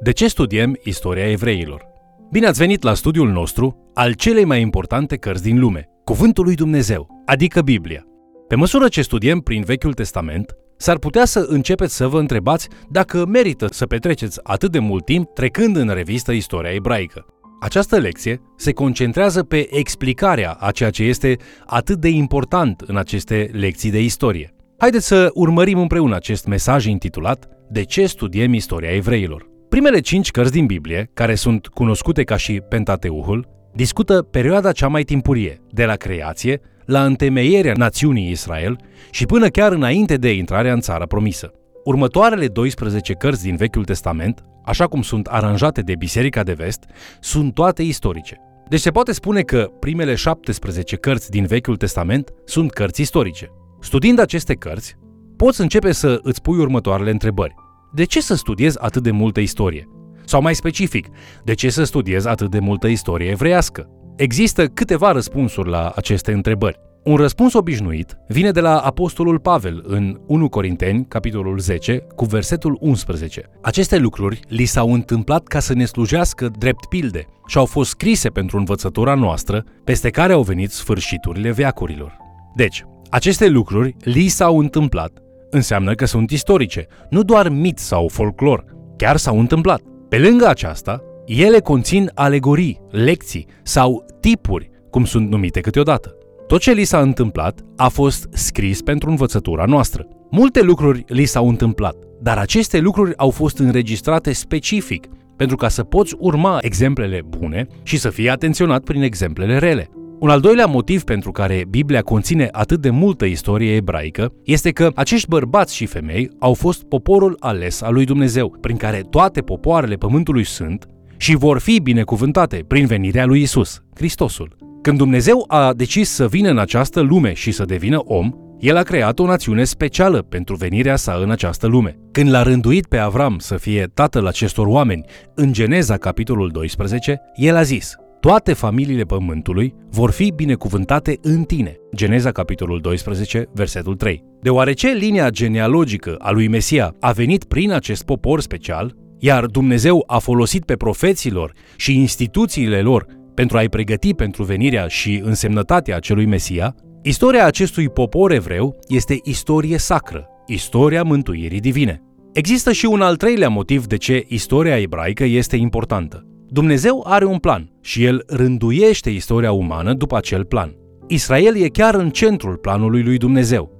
De ce studiem istoria evreilor? Bine ați venit la studiul nostru al celei mai importante cărți din lume, Cuvântul lui Dumnezeu, adică Biblia. Pe măsură ce studiem prin Vechiul Testament, s-ar putea să începeți să vă întrebați dacă merită să petreceți atât de mult timp trecând în revistă istoria ebraică. Această lecție se concentrează pe explicarea a ceea ce este atât de important în aceste lecții de istorie. Haideți să urmărim împreună acest mesaj intitulat De ce studiem istoria evreilor? Primele cinci cărți din Biblie, care sunt cunoscute ca și Pentateuhul, discută perioada cea mai timpurie, de la creație la întemeierea națiunii Israel și până chiar înainte de intrarea în țara promisă. Următoarele 12 cărți din Vechiul Testament, așa cum sunt aranjate de Biserica de Vest, sunt toate istorice. Deci se poate spune că primele 17 cărți din Vechiul Testament sunt cărți istorice. Studiind aceste cărți, poți începe să îți pui următoarele întrebări. De ce să studiezi atât de multă istorie? Sau mai specific, de ce să studiezi atât de multă istorie evreiască? Există câteva răspunsuri la aceste întrebări. Un răspuns obișnuit vine de la Apostolul Pavel în 1 Corinteni, capitolul 10, cu versetul 11. Aceste lucruri li s-au întâmplat ca să ne slujească drept pilde și au fost scrise pentru învățătura noastră, peste care au venit sfârșiturile veacurilor. Deci, aceste lucruri li s-au întâmplat înseamnă că sunt istorice, nu doar mit sau folclor, chiar s-au întâmplat. Pe lângă aceasta, ele conțin alegorii, lecții sau tipuri, cum sunt numite câteodată. Tot ce li s-a întâmplat a fost scris pentru învățătura noastră. Multe lucruri li s-au întâmplat, dar aceste lucruri au fost înregistrate specific pentru ca să poți urma exemplele bune și să fii atenționat prin exemplele rele. Un al doilea motiv pentru care Biblia conține atât de multă istorie ebraică este că acești bărbați și femei au fost poporul ales al lui Dumnezeu, prin care toate popoarele pământului sunt și vor fi binecuvântate prin venirea lui Isus, Hristosul. Când Dumnezeu a decis să vină în această lume și să devină om, el a creat o națiune specială pentru venirea sa în această lume. Când l-a rânduit pe Avram să fie tatăl acestor oameni, în Geneza capitolul 12, el a zis, toate familiile pământului vor fi binecuvântate în tine. Geneza capitolul 12, versetul 3. Deoarece linia genealogică a lui Mesia a venit prin acest popor special, iar Dumnezeu a folosit pe profeților și instituțiile lor pentru a-i pregăti pentru venirea și însemnătatea acelui Mesia, istoria acestui popor evreu este istorie sacră, istoria mântuirii divine. Există și un al treilea motiv de ce istoria ebraică este importantă. Dumnezeu are un plan și el rânduiește istoria umană după acel plan. Israel e chiar în centrul planului lui Dumnezeu.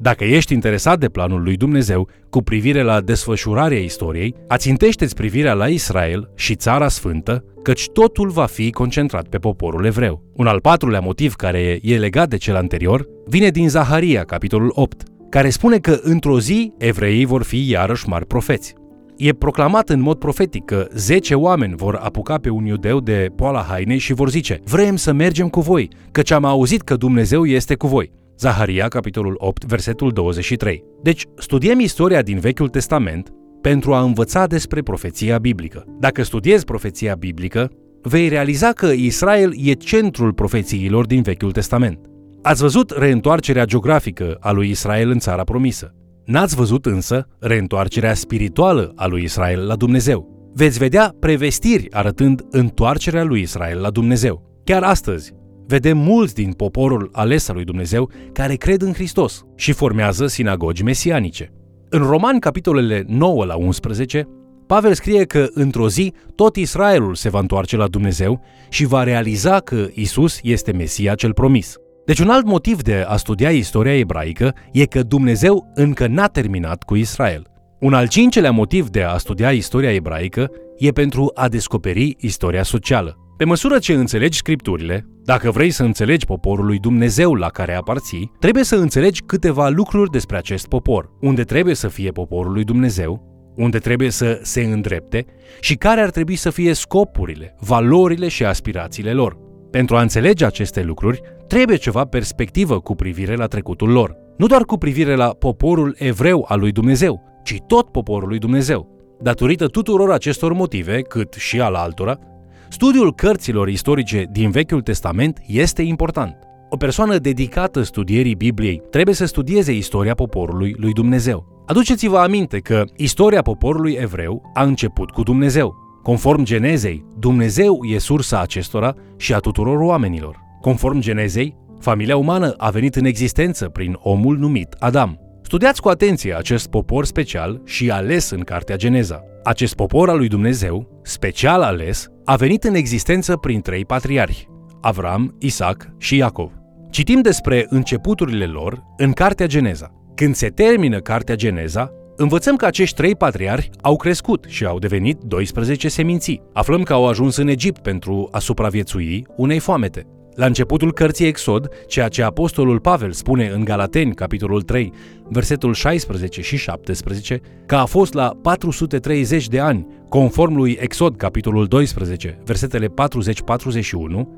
Dacă ești interesat de planul lui Dumnezeu cu privire la desfășurarea istoriei, ațintește-ți privirea la Israel și Țara Sfântă, căci totul va fi concentrat pe poporul evreu. Un al patrulea motiv care e legat de cel anterior vine din Zaharia, capitolul 8, care spune că într-o zi evreii vor fi iarăși mari profeți. E proclamat în mod profetic că 10 oameni vor apuca pe un iudeu de poala hainei și vor zice Vrem să mergem cu voi, căci am auzit că Dumnezeu este cu voi. Zaharia, capitolul 8, versetul 23. Deci, studiem istoria din Vechiul Testament pentru a învăța despre profeția biblică. Dacă studiezi profeția biblică, vei realiza că Israel e centrul profețiilor din Vechiul Testament. Ați văzut reîntoarcerea geografică a lui Israel în țara promisă. N-ați văzut însă reîntoarcerea spirituală a lui Israel la Dumnezeu. Veți vedea prevestiri arătând întoarcerea lui Israel la Dumnezeu. Chiar astăzi, vedem mulți din poporul ales al lui Dumnezeu care cred în Hristos și formează sinagogi mesianice. În Roman, capitolele 9 la 11, Pavel scrie că într-o zi tot Israelul se va întoarce la Dumnezeu și va realiza că Isus este Mesia cel promis. Deci un alt motiv de a studia istoria ebraică e că Dumnezeu încă n-a terminat cu Israel. Un al cincelea motiv de a studia istoria ebraică e pentru a descoperi istoria socială. Pe măsură ce înțelegi scripturile, dacă vrei să înțelegi poporul lui Dumnezeu la care aparții, trebuie să înțelegi câteva lucruri despre acest popor, unde trebuie să fie poporul lui Dumnezeu, unde trebuie să se îndrepte și care ar trebui să fie scopurile, valorile și aspirațiile lor. Pentru a înțelege aceste lucruri, trebuie ceva perspectivă cu privire la trecutul lor. Nu doar cu privire la poporul evreu al lui Dumnezeu, ci tot poporul lui Dumnezeu. Datorită tuturor acestor motive, cât și al altora, studiul cărților istorice din Vechiul Testament este important. O persoană dedicată studierii Bibliei trebuie să studieze istoria poporului lui Dumnezeu. Aduceți-vă aminte că istoria poporului evreu a început cu Dumnezeu. Conform Genezei, Dumnezeu e sursa acestora și a tuturor oamenilor. Conform Genezei, familia umană a venit în existență prin omul numit Adam. Studiați cu atenție acest popor special și ales în Cartea Geneza. Acest popor al lui Dumnezeu, special ales, a venit în existență prin trei patriarhi, Avram, Isaac și Iacov. Citim despre începuturile lor în Cartea Geneza. Când se termină Cartea Geneza, învățăm că acești trei patriarhi au crescut și au devenit 12 seminții. Aflăm că au ajuns în Egipt pentru a supraviețui unei foamete. La începutul cărții Exod, ceea ce apostolul Pavel spune în Galateni, capitolul 3, versetul 16 și 17, că a fost la 430 de ani, conform lui Exod, capitolul 12, versetele 40-41,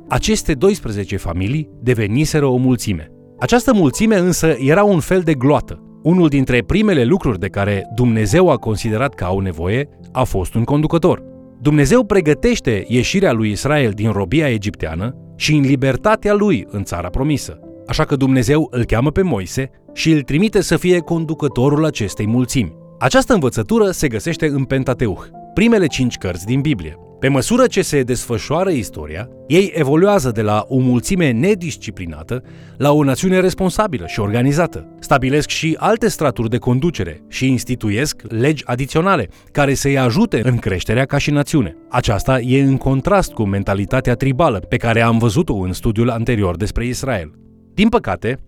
aceste 12 familii deveniseră o mulțime. Această mulțime însă era un fel de gloată. Unul dintre primele lucruri de care Dumnezeu a considerat că au nevoie a fost un conducător. Dumnezeu pregătește ieșirea lui Israel din robia egipteană și în libertatea lui în țara promisă. Așa că Dumnezeu îl cheamă pe Moise și îl trimite să fie conducătorul acestei mulțimi. Această învățătură se găsește în Pentateuch, primele cinci cărți din Biblie. Pe măsură ce se desfășoară istoria, ei evoluează de la o mulțime nedisciplinată la o națiune responsabilă și organizată. Stabilesc și alte straturi de conducere și instituiesc legi adiționale care să-i ajute în creșterea ca și națiune. Aceasta e în contrast cu mentalitatea tribală pe care am văzut-o în studiul anterior despre Israel. Din păcate,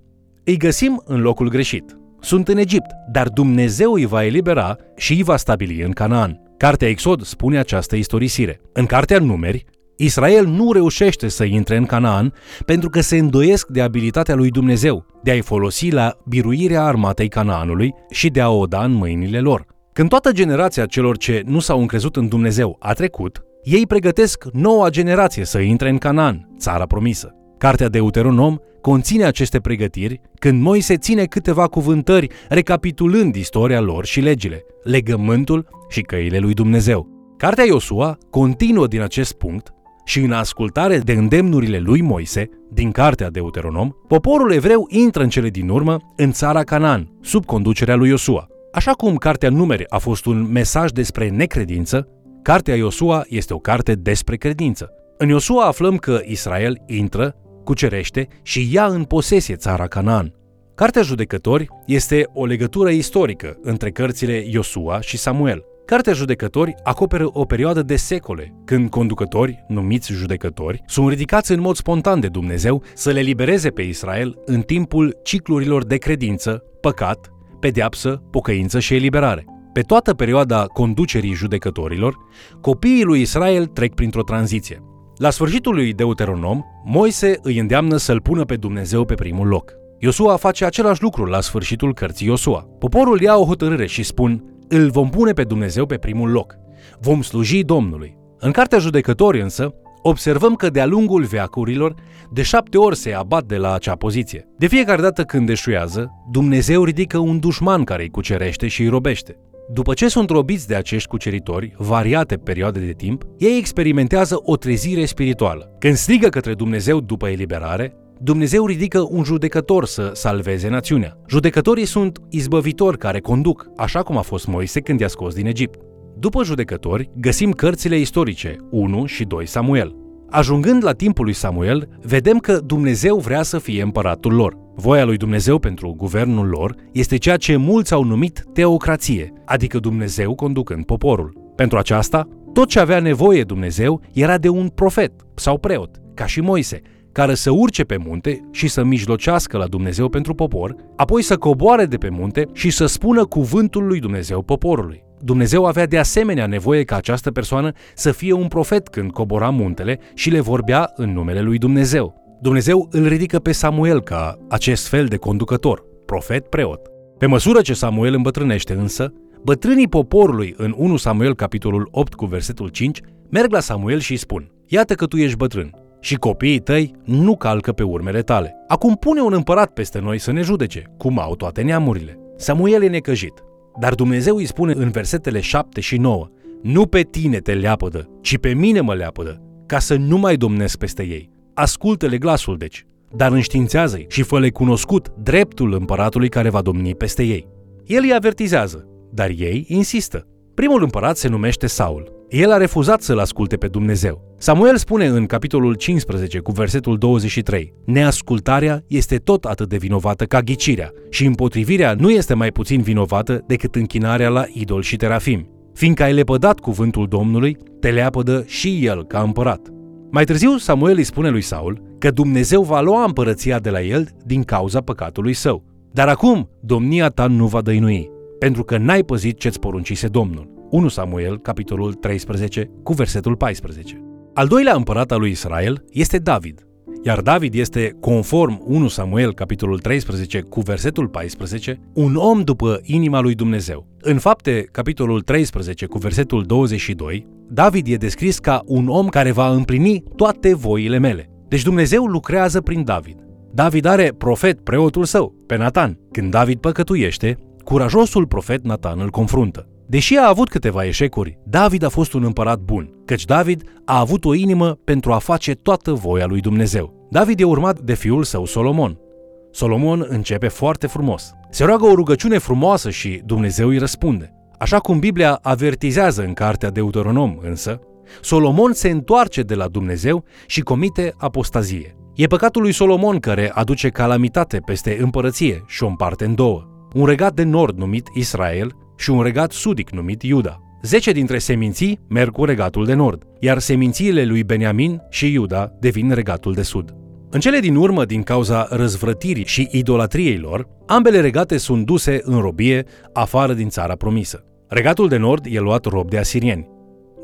îi găsim în locul greșit. Sunt în Egipt, dar Dumnezeu îi va elibera și îi va stabili în Canaan. Cartea Exod spune această istorisire. În cartea Numeri, Israel nu reușește să intre în Canaan pentru că se îndoiesc de abilitatea lui Dumnezeu de a-i folosi la biruirea armatei Canaanului și de a o da în mâinile lor. Când toată generația celor ce nu s-au încrezut în Dumnezeu a trecut, ei pregătesc noua generație să intre în Canaan, țara promisă. Cartea Deuteronom conține aceste pregătiri când Moise ține câteva cuvântări recapitulând istoria lor și legile, legământul și căile lui Dumnezeu. Cartea Iosua continuă din acest punct și în ascultare de îndemnurile lui Moise, din cartea Deuteronom, poporul evreu intră în cele din urmă în țara Canaan, sub conducerea lui Iosua. Așa cum cartea Numeri a fost un mesaj despre necredință, cartea Iosua este o carte despre credință. În Iosua aflăm că Israel intră cucerește și ia în posesie țara Canaan. Cartea Judecători este o legătură istorică între cărțile Iosua și Samuel. Cartea Judecători acoperă o perioadă de secole, când conducători, numiți judecători, sunt ridicați în mod spontan de Dumnezeu să le libereze pe Israel în timpul ciclurilor de credință, păcat, pedeapsă, pocăință și eliberare. Pe toată perioada conducerii judecătorilor, copiii lui Israel trec printr-o tranziție. La sfârșitul lui Deuteronom, Moise îi îndeamnă să-l pună pe Dumnezeu pe primul loc. Iosua face același lucru la sfârșitul cărții Iosua. Poporul ia o hotărâre și spun, îl vom pune pe Dumnezeu pe primul loc. Vom sluji Domnului. În cartea judecători însă, observăm că de-a lungul veacurilor, de șapte ori se abat de la acea poziție. De fiecare dată când deșuiază, Dumnezeu ridică un dușman care îi cucerește și îi robește. După ce sunt robiți de acești cuceritori, variate perioade de timp, ei experimentează o trezire spirituală. Când strigă către Dumnezeu după eliberare, Dumnezeu ridică un judecător să salveze națiunea. Judecătorii sunt izbăvitori care conduc, așa cum a fost Moise când i-a scos din Egipt. După judecători, găsim cărțile istorice 1 și 2 Samuel. Ajungând la timpul lui Samuel, vedem că Dumnezeu vrea să fie împăratul lor. Voia lui Dumnezeu pentru guvernul lor este ceea ce mulți au numit teocrație, adică Dumnezeu conducând poporul. Pentru aceasta, tot ce avea nevoie Dumnezeu era de un profet sau preot, ca și Moise, care să urce pe munte și să mijlocească la Dumnezeu pentru popor, apoi să coboare de pe munte și să spună cuvântul lui Dumnezeu poporului. Dumnezeu avea de asemenea nevoie ca această persoană să fie un profet când cobora muntele și le vorbea în numele lui Dumnezeu. Dumnezeu îl ridică pe Samuel ca acest fel de conducător, profet preot. Pe măsură ce Samuel îmbătrânește însă, bătrânii poporului în 1 Samuel capitolul 8 cu versetul 5 merg la Samuel și îi spun Iată că tu ești bătrân și copiii tăi nu calcă pe urmele tale. Acum pune un împărat peste noi să ne judece, cum au toate neamurile. Samuel e necăjit, dar Dumnezeu îi spune în versetele 7 și 9 Nu pe tine te leapădă, ci pe mine mă leapădă, ca să nu mai domnesc peste ei. Ascultă-le glasul, deci, dar înștiințează-i și fă-le cunoscut dreptul împăratului care va domni peste ei. El îi avertizează, dar ei insistă. Primul împărat se numește Saul. El a refuzat să-l asculte pe Dumnezeu. Samuel spune în capitolul 15 cu versetul 23 Neascultarea este tot atât de vinovată ca ghicirea și împotrivirea nu este mai puțin vinovată decât închinarea la idol și terafim. Fiindcă ai lepădat cuvântul Domnului, te leapădă și el ca împărat. Mai târziu, Samuel îi spune lui Saul că Dumnezeu va lua împărăția de la el din cauza păcatului său. Dar acum, domnia ta nu va dăinui, pentru că n-ai păzit ce-ți poruncise Domnul. 1 Samuel, capitolul 13, cu versetul 14. Al doilea împărat al lui Israel este David, iar David este, conform 1 Samuel, capitolul 13, cu versetul 14, un om după inima lui Dumnezeu. În fapte, capitolul 13, cu versetul 22, David e descris ca un om care va împlini toate voile mele. Deci Dumnezeu lucrează prin David. David are profet, preotul său, pe Natan. Când David păcătuiește, curajosul profet Natan îl confruntă. Deși a avut câteva eșecuri, David a fost un împărat bun, căci David a avut o inimă pentru a face toată voia lui Dumnezeu. David e urmat de fiul său Solomon. Solomon începe foarte frumos. Se roagă o rugăciune frumoasă și Dumnezeu îi răspunde. Așa cum Biblia avertizează în cartea Deuteronom însă, Solomon se întoarce de la Dumnezeu și comite apostazie. E păcatul lui Solomon care aduce calamitate peste împărăție și o împarte în două. Un regat de nord numit Israel și un regat sudic numit Iuda. Zece dintre seminții merg cu regatul de nord, iar semințiile lui Beniamin și Iuda devin regatul de sud. În cele din urmă, din cauza răzvrătirii și idolatriei lor, ambele regate sunt duse în robie afară din țara promisă. Regatul de nord e luat rob de asirieni.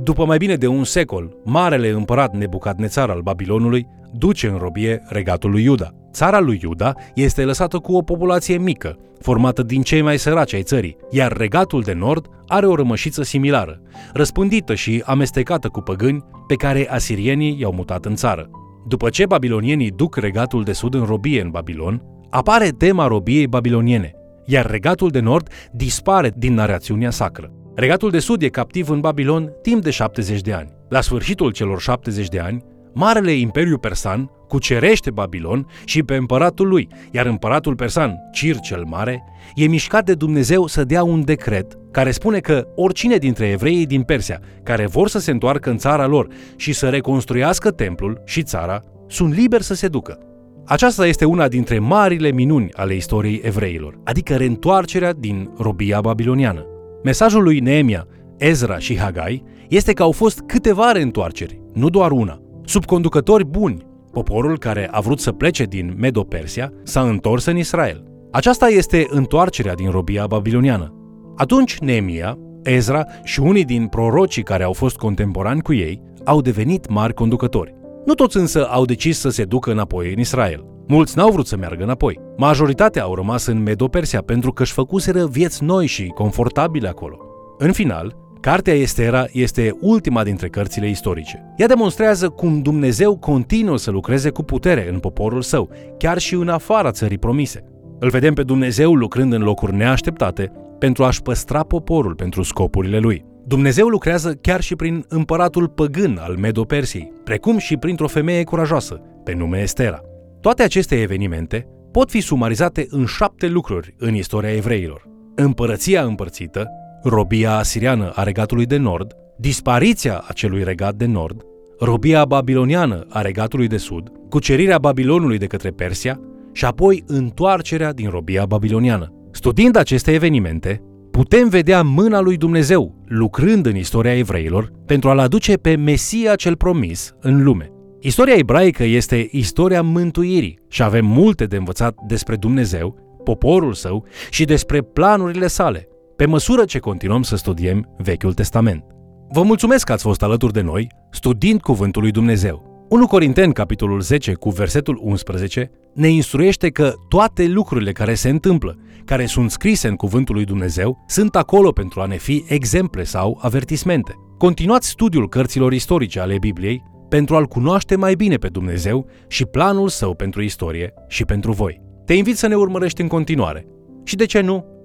După mai bine de un secol, marele împărat Nebucadnețar al Babilonului duce în robie regatul lui Iuda. Țara lui Iuda este lăsată cu o populație mică, formată din cei mai săraci ai țării, iar regatul de nord are o rămășiță similară, răspândită și amestecată cu păgâni pe care asirienii i-au mutat în țară. După ce babilonienii duc regatul de sud în robie în Babilon, apare tema robiei babiloniene, iar regatul de nord dispare din narațiunea sacră. Regatul de sud e captiv în Babilon timp de 70 de ani. La sfârșitul celor 70 de ani, Marele Imperiu Persan cucerește Babilon și pe împăratul lui, iar împăratul persan, Cir cel Mare, e mișcat de Dumnezeu să dea un decret care spune că oricine dintre evreii din Persia care vor să se întoarcă în țara lor și să reconstruiască templul și țara, sunt liberi să se ducă. Aceasta este una dintre marile minuni ale istoriei evreilor, adică reîntoarcerea din robia babiloniană. Mesajul lui Neemia, Ezra și Hagai este că au fost câteva reîntoarceri, nu doar una. Sub conducători buni, poporul care a vrut să plece din Medo-Persia s-a întors în Israel. Aceasta este întoarcerea din robia babiloniană. Atunci Neemia, Ezra și unii din prorocii care au fost contemporani cu ei au devenit mari conducători. Nu toți însă au decis să se ducă înapoi în Israel. Mulți n-au vrut să meargă înapoi. Majoritatea au rămas în Medo-Persia pentru că își făcuseră vieți noi și confortabile acolo. În final, Cartea Estera este ultima dintre cărțile istorice. Ea demonstrează cum Dumnezeu continuă să lucreze cu putere în poporul său, chiar și în afara țării promise. Îl vedem pe Dumnezeu lucrând în locuri neașteptate pentru a-și păstra poporul pentru scopurile lui. Dumnezeu lucrează chiar și prin împăratul păgân al Medo-Persiei, precum și printr-o femeie curajoasă, pe nume Estera. Toate aceste evenimente pot fi sumarizate în șapte lucruri în istoria evreilor. Împărăția împărțită, robia asiriană a regatului de nord, dispariția acelui regat de nord, robia babiloniană a regatului de sud, cucerirea Babilonului de către Persia și apoi întoarcerea din robia babiloniană. Studiind aceste evenimente, putem vedea mâna lui Dumnezeu lucrând în istoria evreilor pentru a-l aduce pe Mesia cel promis în lume. Istoria ebraică este istoria mântuirii și avem multe de învățat despre Dumnezeu, poporul său și despre planurile sale, pe măsură ce continuăm să studiem Vechiul Testament. Vă mulțumesc că ați fost alături de noi, studiind Cuvântul lui Dumnezeu. 1 Corinteni, capitolul 10, cu versetul 11, ne instruiește că toate lucrurile care se întâmplă, care sunt scrise în Cuvântul lui Dumnezeu, sunt acolo pentru a ne fi exemple sau avertismente. Continuați studiul cărților istorice ale Bibliei pentru a-L cunoaște mai bine pe Dumnezeu și planul său pentru istorie și pentru voi. Te invit să ne urmărești în continuare. Și de ce nu,